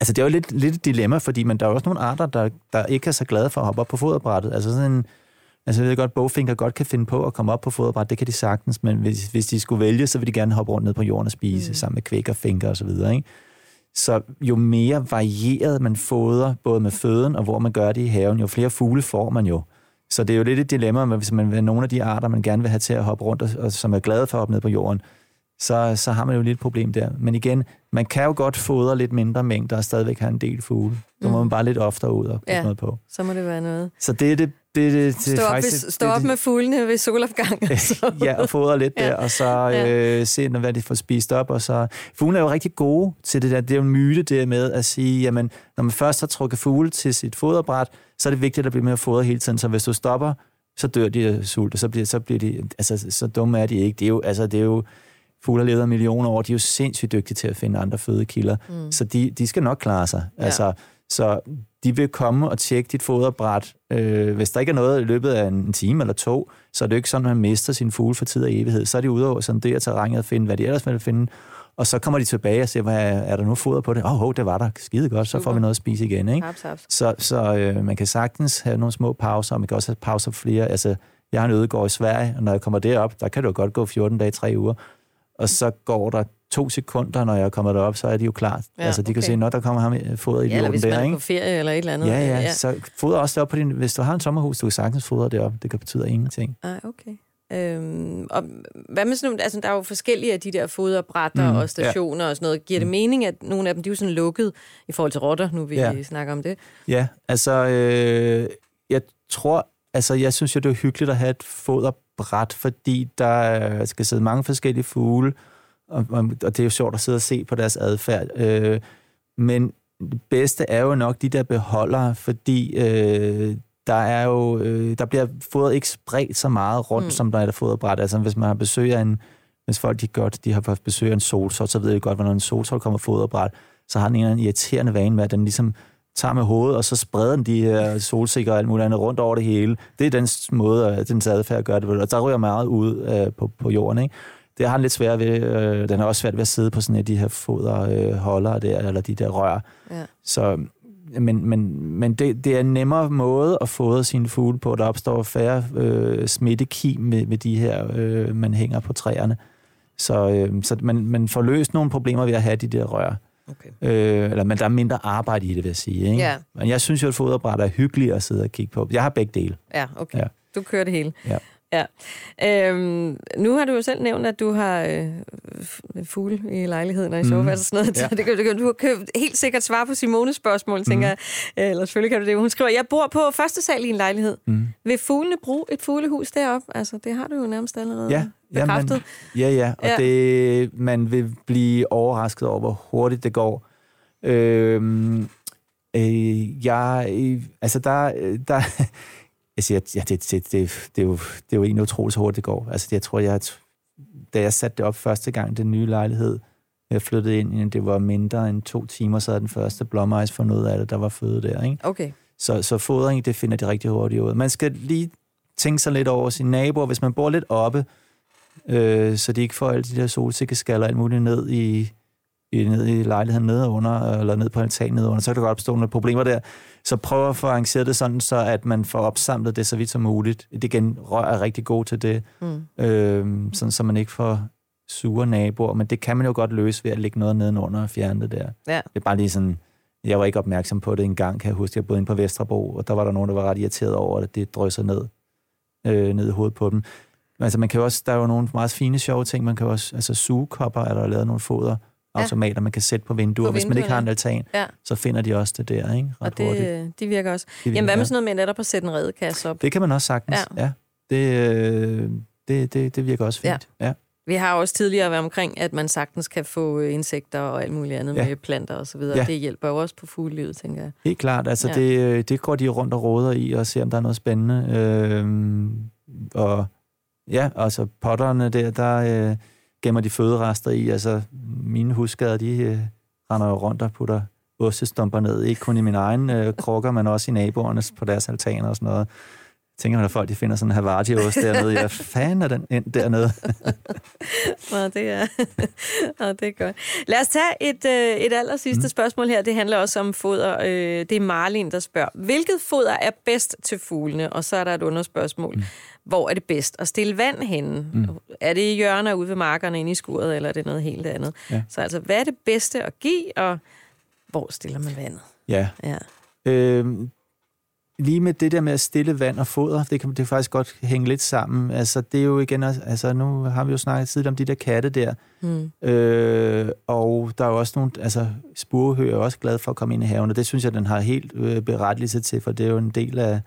Altså det er jo lidt, lidt et dilemma, fordi man, der er også nogle arter, der, der ikke er så glade for at hoppe op på foderbrættet. Altså sådan en, Altså jeg ved godt, bogfinker godt kan finde på at komme op på foderbræt, det kan de sagtens, men hvis, hvis de skulle vælge, så vil de gerne hoppe rundt ned på jorden og spise, mm. sammen med kvæk og finker og så videre, ikke? Så jo mere varieret man fodrer, både med føden og hvor man gør det i haven, jo flere fugle får man jo. Så det er jo lidt et dilemma, hvis man vil nogle af de arter, man gerne vil have til at hoppe rundt, og, og som er glade for at hoppe ned på jorden, så, så har man jo lidt problem der. Men igen, man kan jo godt fodre lidt mindre mængder og stadigvæk have en del fugle. Så mm. må man bare lidt oftere ud og putte ja, noget på. så må det være noget. Så det er det, det, det, det stå op, faktisk, ved, stå op det, med fuglene ved solopgangen. [laughs] ja, og fodre lidt ja. der, og så øh, se, hvad de får spist op. Og så... Fuglene er jo rigtig gode til det der. Det er jo en myte det med at sige, jamen, når man først har trukket fugle til sit foderbræt, så er det vigtigt at blive med at fodre hele tiden. Så hvis du stopper, så dør de af sult, og så bliver, så bliver de, altså så dumme er de ikke. Det er jo, altså det er jo, fugle har levet millioner år, de er jo sindssygt dygtige til at finde andre fødekilder, mm. så de, de skal nok klare sig. Ja. Altså, så de vil komme og tjekke dit foderbræt. Øh, hvis der ikke er noget i løbet af en time eller to, så er det jo ikke sådan, at man mister sin fugle for tid og evighed. Så er de ude over sådan det terrænet og finde, hvad de ellers vil finde. Og så kommer de tilbage og siger, hvad er der nu foder på det? Åh, oh, det var der. Skide godt, så får vi noget at spise igen. Ikke? Haps, haps. Så, så øh, man kan sagtens have nogle små pauser, og man kan også have pauser flere. Altså, jeg har en ødegård i Sverige, og når jeg kommer derop, der kan det jo godt gå 14 dage, 3 uger. Og så går der to sekunder, når jeg kommer derop, så er de jo klar. Ja, altså, de okay. kan se, når der kommer ham foder i ja, eller hvis der, man ikke? er på ferie eller et eller andet. Ja, ja, ja. så foder også op på din... Hvis du har en sommerhus, du kan sagtens fodre det op. Det kan betyde ingenting. Ah, okay. Øhm, og hvad med sådan nogle, altså der er jo forskellige af de der foderbrætter mm, og stationer ja. og sådan noget. Giver det mm. mening, at nogle af dem, de er jo sådan lukket i forhold til rotter, nu vi ja. snakker om det? Ja, altså øh, jeg tror, altså jeg synes jo, det er hyggeligt at have et foderbræt, fordi der skal sidde mange forskellige fugle, og, og, og det er jo sjovt at sidde og se på deres adfærd. Øh, men det bedste er jo nok de der beholdere, fordi øh, der er jo, øh, der bliver fodret ikke spredt så meget rundt, mm. som der er der foderbræt. Altså hvis man har besøg af en, hvis folk de godt, de har fået besøg af en solsort, så ved jeg godt, når en solsort kommer foderbræt, så har den en eller anden irriterende vane med, at den ligesom tager med hovedet, og så spreder den de her solsikker og alt muligt andet rundt over det hele. Det er den måde, den adfærd gør det. Og der ryger meget ud øh, på, på jorden, ikke? Det har den lidt svært ved. Øh, den har også svært ved at sidde på sådan et de her foderholdere øh, der, eller de der rør. Ja. Så men, men, men det, det er en nemmere måde at fodre sine fugle på. Der opstår færre øh, smittekim med, med de her, øh, man hænger på træerne. Så, øh, så man, man får løst nogle problemer ved at have de der rør. Okay. Øh, eller, men der er mindre arbejde i det, vil jeg sige. Ikke? Ja. Men jeg synes jo, at foderbræt er hyggeligt at sidde og kigge på. Jeg har begge dele. Ja, okay. Ja. Du kører det hele. Ja. Ja. Øhm, nu har du jo selv nævnt, at du har øh, fugle i lejligheden og i sofa, mm. altså sådan noget. Ja. Det [laughs] kan, det kan, du kan helt sikkert svare på Simones spørgsmål, tænker jeg. Øh, Eller selvfølgelig kan du det. Hun skriver, jeg bor på første sal i en lejlighed. Mm. Vil fuglene bruge et fuglehus deroppe? Altså, det har du jo nærmest allerede Ja, ja, bekræftet. ja, ja, og Ja. Det, man vil blive overrasket over, hvor hurtigt det går. Øhm, øh, jeg, øh, altså der, der [laughs] jeg siger, ja, det, det, det, det, er jo, det er jo egentlig utroligt, så hurtigt det går. Altså, jeg tror, jeg, da jeg satte det op første gang, den nye lejlighed, jeg flyttede ind, det var mindre end to timer, så den første blommeis fundet ud af det, der var føde der, ikke? Okay. Så, så fodring, det finder de rigtig hurtigt ud. Man skal lige tænke sig lidt over sine naboer, hvis man bor lidt oppe, øh, så de ikke får alle de der solsikkeskaller og alt muligt ned i, i, ned i lejligheden nede under, eller ned på altanen nede under, så kan der godt opstå nogle problemer der. Så prøv at få arrangeret det sådan, så at man får opsamlet det så vidt som muligt. Det igen, rør er rigtig god til det, Mm. øh, sådan så man ikke får sure naboer, men det kan man jo godt løse ved at lægge noget nedenunder og fjerne det der. Ja. Det er bare lige sådan, jeg var ikke opmærksom på det engang, kan jeg huske. Jeg boede inde på Vesterbro, og der var der nogen, der var ret irriteret over, at det drysser ned, øh, ned i hovedet på dem. Altså, man kan jo også, der er jo nogle meget fine, sjove ting. Man kan også, altså sugekopper er der lavet nogle foderautomater, man kan sætte på vinduer. På Hvis man ikke har en altan, Ja, så finder de også det der, ikke? Ret og hurtigt. det, de virker også. Det Jamen, hvad med virker. sådan noget med netop at sætte en redekasse op? Det kan man også sagtens, ja. ja. Det, øh, det, det, det virker også fint. Ja. ja. Vi har også tidligere været omkring, at man sagtens kan få øh, insekter og alt muligt andet Ja. med planter og så videre. Ja. Det hjælper jo også på fuglelivet, tænker jeg. Helt klart. Altså, Ja. ja. det, øh, det går de rundt og råder i og ser, om der er noget spændende. Øhm, og ja, altså potterne der, der øh, gemmer de føderester i. Altså, mine husskader, de øh, render jo rundt og putter ostestumper ned. Ikke kun i min egen øh, krukker, men også i naboernes på deres altaner og sådan noget. Jeg tænker man, at folk de finder sådan en Havarti-ost dernede. Ja, fanden er den ind dernede? [laughs] Nå, det er, [laughs] Nå, det er godt. Lad os tage et, øh, et aller sidste mm. spørgsmål her. Det handler også om foder. Øh, det er Marlin, der spørger. Hvilket foder er bedst til fuglene? Og så er der et underspørgsmål. Mm. Hvor er det bedst at stille vand henne? Mm. Er det i hjørner ude ved markerne inde i skuret, eller er det noget helt andet? Ja. Så altså, hvad er det bedste at give, og hvor stiller man vandet? Ja, Ja. Øhm, lige med det der med at stille vand og foder, det kan det kan faktisk godt hænge lidt sammen. Altså, det er jo igen, altså nu har vi jo snakket tidligere om de der katte der, Mm. øh, og der er jo også nogle, altså spurehø er også glad for at komme ind i haven, og det synes jeg, den har helt øh, berettigelse til, for det er jo en del af,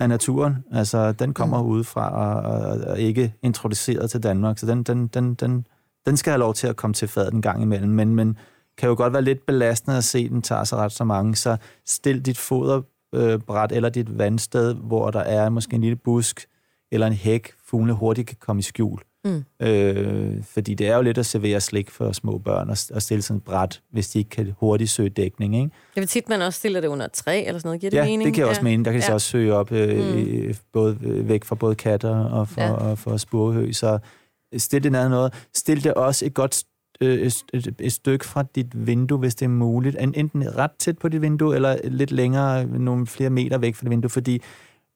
af naturen. Altså, den kommer mm. udefra og, og, og ikke introduceret til Danmark, så den, den, den, den, den skal have lov til at komme til fadet en gang imellem, men, men kan jo godt være lidt belastende at se, at den tager sig ret så mange, så stil dit foderbræt eller dit vandsted, hvor der er måske en lille busk eller en hæk, fuglene hurtigt kan komme i skjul. Mm. Øh, fordi det er jo lidt at servere slik for små børn og, og stille sådan et bræt, hvis de ikke kan hurtigt søge dækning. Ikke? Det vil tit, man også stiller det under træ, eller sådan noget. Giver det ja, mening? det kan jeg også mene. Der kan de så Ja. også søge op øh, mm. både øh, væk fra både katter og for, Ja. ja. og for spurhø. Så stil det noget. Stil det også et godt øh, et, et, et stykke fra dit vindue, hvis det er muligt. En- Enten ret tæt på dit vindue, eller lidt længere, nogle flere meter væk fra dit vindue, fordi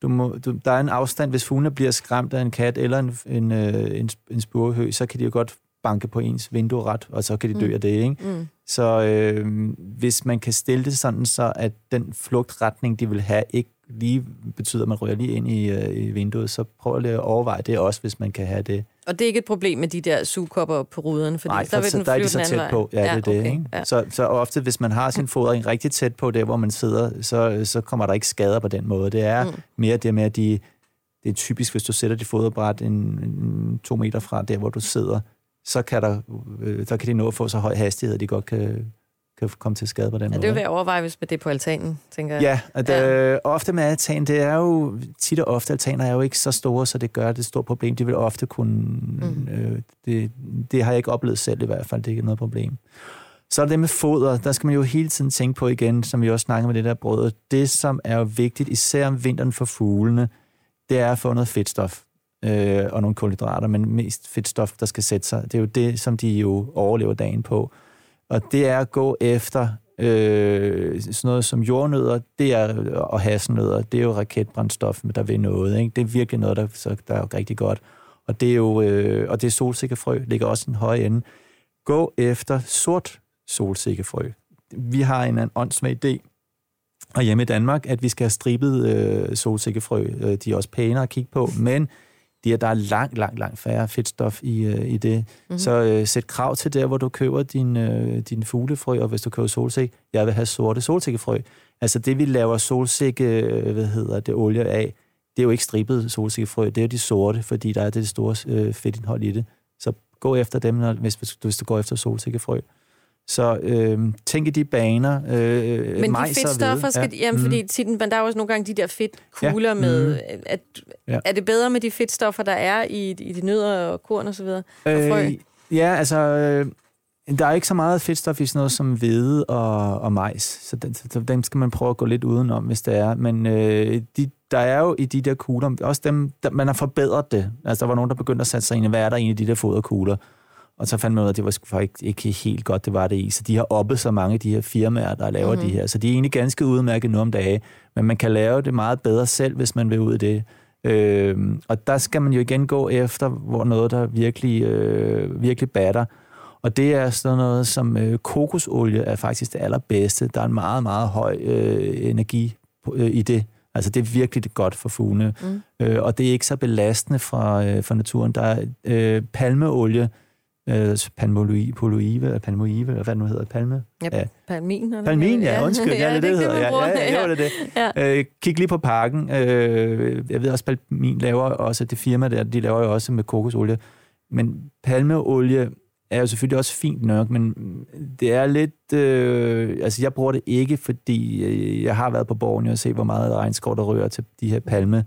du må, du, der er en afstand, hvis fuglene bliver skræmt af en kat eller en, en, øh, en, en spurhø, så kan de jo godt banke på ens vindue ret, og så kan de dø Mm. af det, ikke? Mm. Så øh, hvis man kan stille det sådan, så at den flugtretning, de vil have, ikke lige betyder, at man rører lige ind i, øh, i vinduet, så prøv lige at overveje det også, hvis man kan have det. Og det er ikke et problem med de der sugekopper på ruderne, fordi Nej, for vil så, den der er de så tæt vej. på. Ja, det er det. okay. Ikke? Ja. Så, så ofte, hvis man har sin fodring rigtig tæt på der, hvor man sidder, så, så kommer der ikke skader på den måde. Det er Mm. mere det med, at de, det er typisk, hvis du sætter dit foderbræt en, en, to meter fra der, hvor du sidder, så kan, der, øh, så kan de nå at få så høj hastighed, at de godt kan, kan komme til skade på den Ja, måde. det vil jeg overveje, hvis det er på altanen, tænker jeg. Ja, at, Ja. Øh, ofte med altan, det er jo, tit og ofte altaner er jo ikke så store, så det gør det et stort problem. De vil ofte kunne, Mm. øh, det, det har jeg ikke oplevet selv i hvert fald, det er ikke noget problem. Så er det med foder, der skal man jo hele tiden tænke på igen, som vi også snakker med det der brød. Det, som er jo vigtigt, især om vinteren for fuglene, det er at få noget fedtstof øh, og nogle kulhydrater, men mest fedtstof, der skal sætte sig. Det er jo det, som de jo overlever dagen på. Og det er at gå efter øh, sådan noget som jordnødder, det er, og hasselnødder, det er jo raketbrændstof, der vil noget. Ikke? Det er virkelig noget, der, så, der er rigtig godt. Og det er jo øh, og det er solsikkefrø, ligger også en høj ende. Gå efter sort solsikkefrø. vi har en, en åndssvag idé, og hjemme i Danmark, at vi skal have stribet øh, solsikkefrø. Øh, de er også pænere at kigge på, men de er, der er langt, langt, langt færre fedtstof i, øh, i det. Mm-hmm. Så øh, sæt krav til der, hvor du køber din, øh, din fuglefrø, og hvis du køber solsik, jeg vil have sorte solsikkefrø. Altså det, vi laver solsikke, øh, hvad hedder det, olie af, det er jo ikke stribet solsikkefrø, det er de sorte, fordi der er det store øh, fedtindhold i det. Så gå efter dem, når, hvis, hvis du går efter solsikkefrø. Så øh, tænk i de baner. Øh, men de fedtstoffer, skal, ja. jamen, mm. fordi tit, men der er også nogle gange de der fedtkugler ja. med, mm. at, ja. er det bedre med de fedtstoffer, der er i, i de nødder og korn og så videre? Øh, ja, altså, øh, der er ikke så meget fedtstof i sådan noget som hvede og, og majs, så, den, så dem skal man prøve at gå lidt udenom, hvis det er. Men øh, de, der er jo i de der kugler, også dem, der, man har forbedret det. Altså, der var nogen, der begyndte at sætte sig ind i, hvad er der egentlig i de der foderkugler? Og så fandt man ud af, at det var faktisk ikke helt godt, det var det i. Så de har oppet så mange af de her firmaer, der laver mm-hmm. de her. Så de er egentlig ganske udmærket nu om dagen. Men man kan lave det meget bedre selv, hvis man vil ud i det. Øh, og der skal man jo igen gå efter, hvor noget, der virkelig, øh, virkelig batter. Og det er sådan noget som øh, kokosolie er faktisk det allerbedste. Der er en meget, meget høj øh, energi øh, i det. Altså det er virkelig det godt for fuglene. Mm. Øh, og det er ikke så belastende fra, øh, for naturen. Der er øh, palmeolie, øh, palmolive, eller palmoive, eller hvad det nu hedder, palme? Ja, ja. palmin. Eller palmin, ja, undskyld, ja, [laughs] det, det, det hedder, ja, ja, ja, det, det. Ja. Øh, kig lige på pakken. Øh, jeg ved også, Palmin laver også, det firma der, de laver jo også med kokosolie, men palmeolie er jo selvfølgelig også fint nok, men det er lidt... Øh, altså, jeg bruger det ikke, fordi øh, jeg har været på borgen og set, hvor meget regnskov der rører til de her palme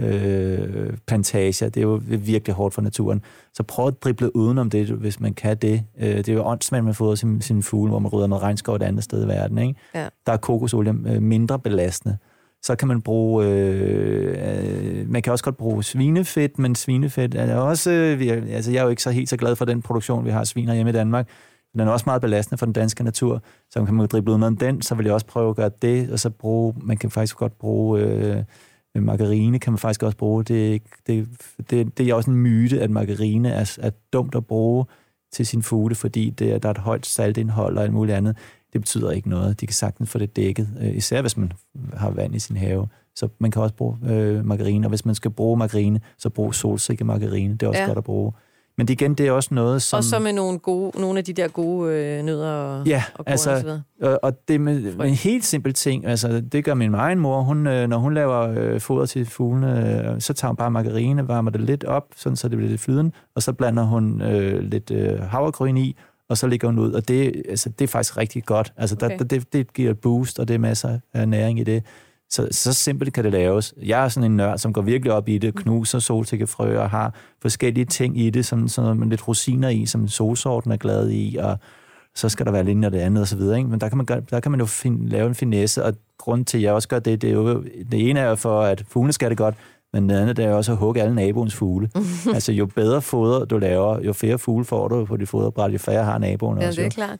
øh, plantager. Det er jo virkelig hårdt for naturen. Så prøv at drible udenom det, hvis man kan det. Øh, det er jo åndsmand, man får sin, sin fugle, hvor man rydder noget regnskov et andet sted i verden. Ikke? Ja. Der er kokosolie øh, mindre belastende. Så kan man bruge, øh, øh, man kan også godt bruge svinefedt, men svinefedt er også, øh, altså jeg er jo ikke så helt så glad for den produktion, vi har sviner hjemme i Danmark. Den er også meget belastende for den danske natur, så kan man drible ud med den, så vil jeg også prøve at gøre det, og så bruge, man kan faktisk godt bruge øh, margarine, kan man faktisk også bruge. Det, det, det, det er også en myte, at margarine er, er dumt at bruge til sin fugle, fordi det, der er et højt saltindhold og alt muligt andet det betyder ikke noget. De kan sagtens få det dækket, øh, især hvis man har vand i sin have. Så man kan også bruge øh, margarine, og hvis man skal bruge margarine, så brug solsikke margarine. Det er også ja. godt at bruge. Men det, igen, det er også noget, som... Og så med nogle, gode, nogle af de der gode øh, nødder og, ja, og altså, og videre. Og det med, med en helt simpel ting, altså det gør min egen mor, hun, øh, når hun laver øh, foder til fuglene, øh, så tager hun bare margarine, varmer det lidt op, sådan, så det bliver lidt flydende, og så blander hun øh, lidt øh, havregryn i, og så ligger hun ud, og det, altså, det er faktisk rigtig godt. Altså, okay. der, det, det giver et boost, og det er masser af næring i det. Så, så simpelt kan det laves. Jeg er sådan en nørd, som går virkelig op i det, mm. knuser solsikkefrø og har forskellige ting i det, som, sådan med lidt rosiner i, som solsorten er glad i, og så skal der være lidt af det andet og så videre. Ikke? Men der kan man, gøre, der kan man jo fin, lave en finesse, og grund til, at jeg også gør det, det er jo, det ene er jo for, at fuglene skal det godt, men det andet det er også at hugge alle naboens fugle. [laughs] altså jo bedre foder du laver, jo flere fugle får du på dit foderbræt, jo færre har naboen ja, også. Ja, det er klart.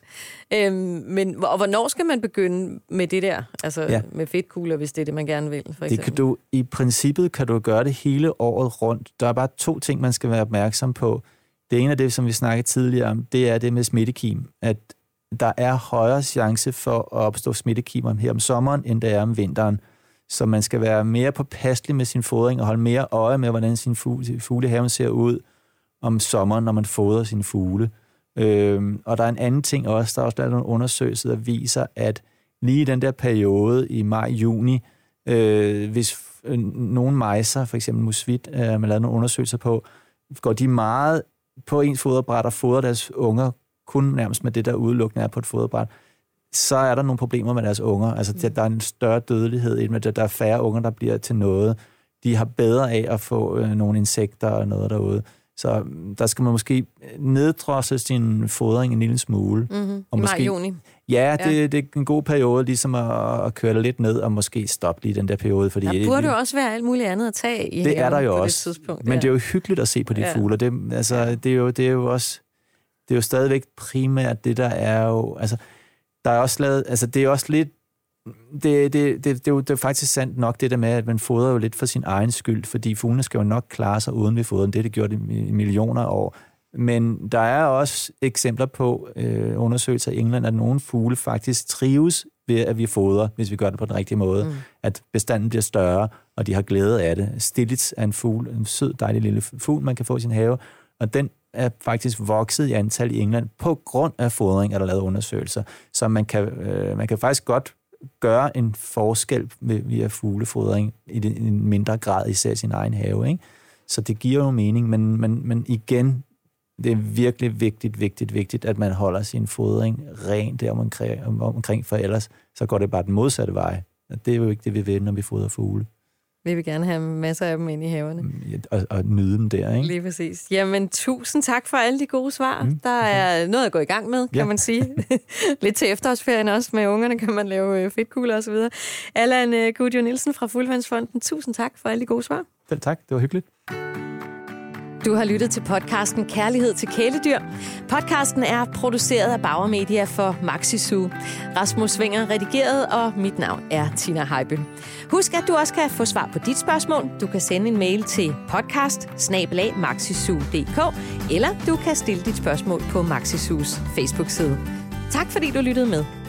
Øhm, men og hvornår skal man begynde med det der? Altså ja. med fedtkugler, hvis det er det, man gerne vil, for eksempel? Det kan du, I princippet kan du gøre det hele året rundt. Der er bare to ting, man skal være opmærksom på. Det ene af det, som vi snakkede tidligere om, det er det med smittekim. At der er højere chance for at opstå smittekimer her om sommeren, end der er om vinteren. Så man skal være mere påpasselig med sin fodring og holde mere øje med, hvordan sin fuglehave ser ud om sommeren, når man fodrer sine fugle. Øhm, og der er en anden ting også, der er også lavet nogle undersøgelser, der viser, at lige i den der periode i maj-juni, øh, hvis øh, nogle mejser, for eksempel musvit, øh, man lavede nogle undersøgelser på, går de meget på ens foderbræt og fodrer deres unger kun nærmest med det, der udelukkende er på et foderbræt, så er der nogle problemer med deres unger. Altså, mm. der er en større dødelighed i med det. Der er færre unger, der bliver til noget. De har bedre af at få øh, nogle insekter og noget derude. Så mm, der skal man måske neddrosse sin fodring en lille smule. Mm-hmm. Og I måske, juni. Ja, det, ja. det er en god periode ligesom at, at køre det lidt ned og måske stoppe lige den der periode. Fordi der burde jo også være alt muligt andet at tage i Det er der jo også. Det men det er jo hyggeligt at se på de ja. fugle. Det, altså, det, er jo, det er jo også... Det er jo stadigvæk primært det, der er jo... Altså, der er også lavet, altså det er også lidt, det, det, det, det, er jo, det er faktisk sandt nok det der med, at man fodrer jo lidt for sin egen skyld, fordi fuglene skal jo nok klare sig uden vi fodrer. Det det gjort i millioner af år. Men der er også eksempler på øh, undersøgelser i England, at nogle fugle faktisk trives ved, at vi fodrer, hvis vi gør det på den rigtige måde. Mm. At bestanden bliver større, og de har glæde af det. Stillits er en fugl, en sød, dejlig lille fugl, man kan få i sin have, og den er faktisk vokset i antal i England på grund af fodring, er der lavet undersøgelser. Så man kan, øh, man kan faktisk godt gøre en forskel via fuglefodring i en mindre grad, især sin egen have. Ikke? Så det giver jo mening, men, men, men igen, det er virkelig vigtigt, vigtigt, vigtigt, at man holder sin fodring ren der omkring, omkring, for ellers så går det bare den modsatte vej. Det er jo ikke det, vi vil, når vi fodrer fugle. Vi vil gerne have masser af dem ind i haverne. Mm, og, og nyde dem der, ikke? Lige præcis. Jamen, tusind tak for alle de gode svar. Mm, der er okay. noget at gå i gang med, kan ja. man sige. [laughs] Lidt til efterårsferien også. Med ungerne kan man lave øh, fedtkugler og så videre. Allan uh, Gudjo Nielsen fra Fuldvandsfonden, tusind tak for alle de gode svar. Selv tak, det var hyggeligt. Du har lyttet til podcasten Kærlighed til kæledyr. Podcasten er produceret af Bauer Media for Maxi Zoo. Rasmus Svinger redigeret, og mit navn er Tina Heibe. Husk, at du også kan få svar på dit spørgsmål. Du kan sende en mail til podcast eller du kan stille dit spørgsmål på Maxi Zoos Facebook-side. Tak fordi du lyttede med.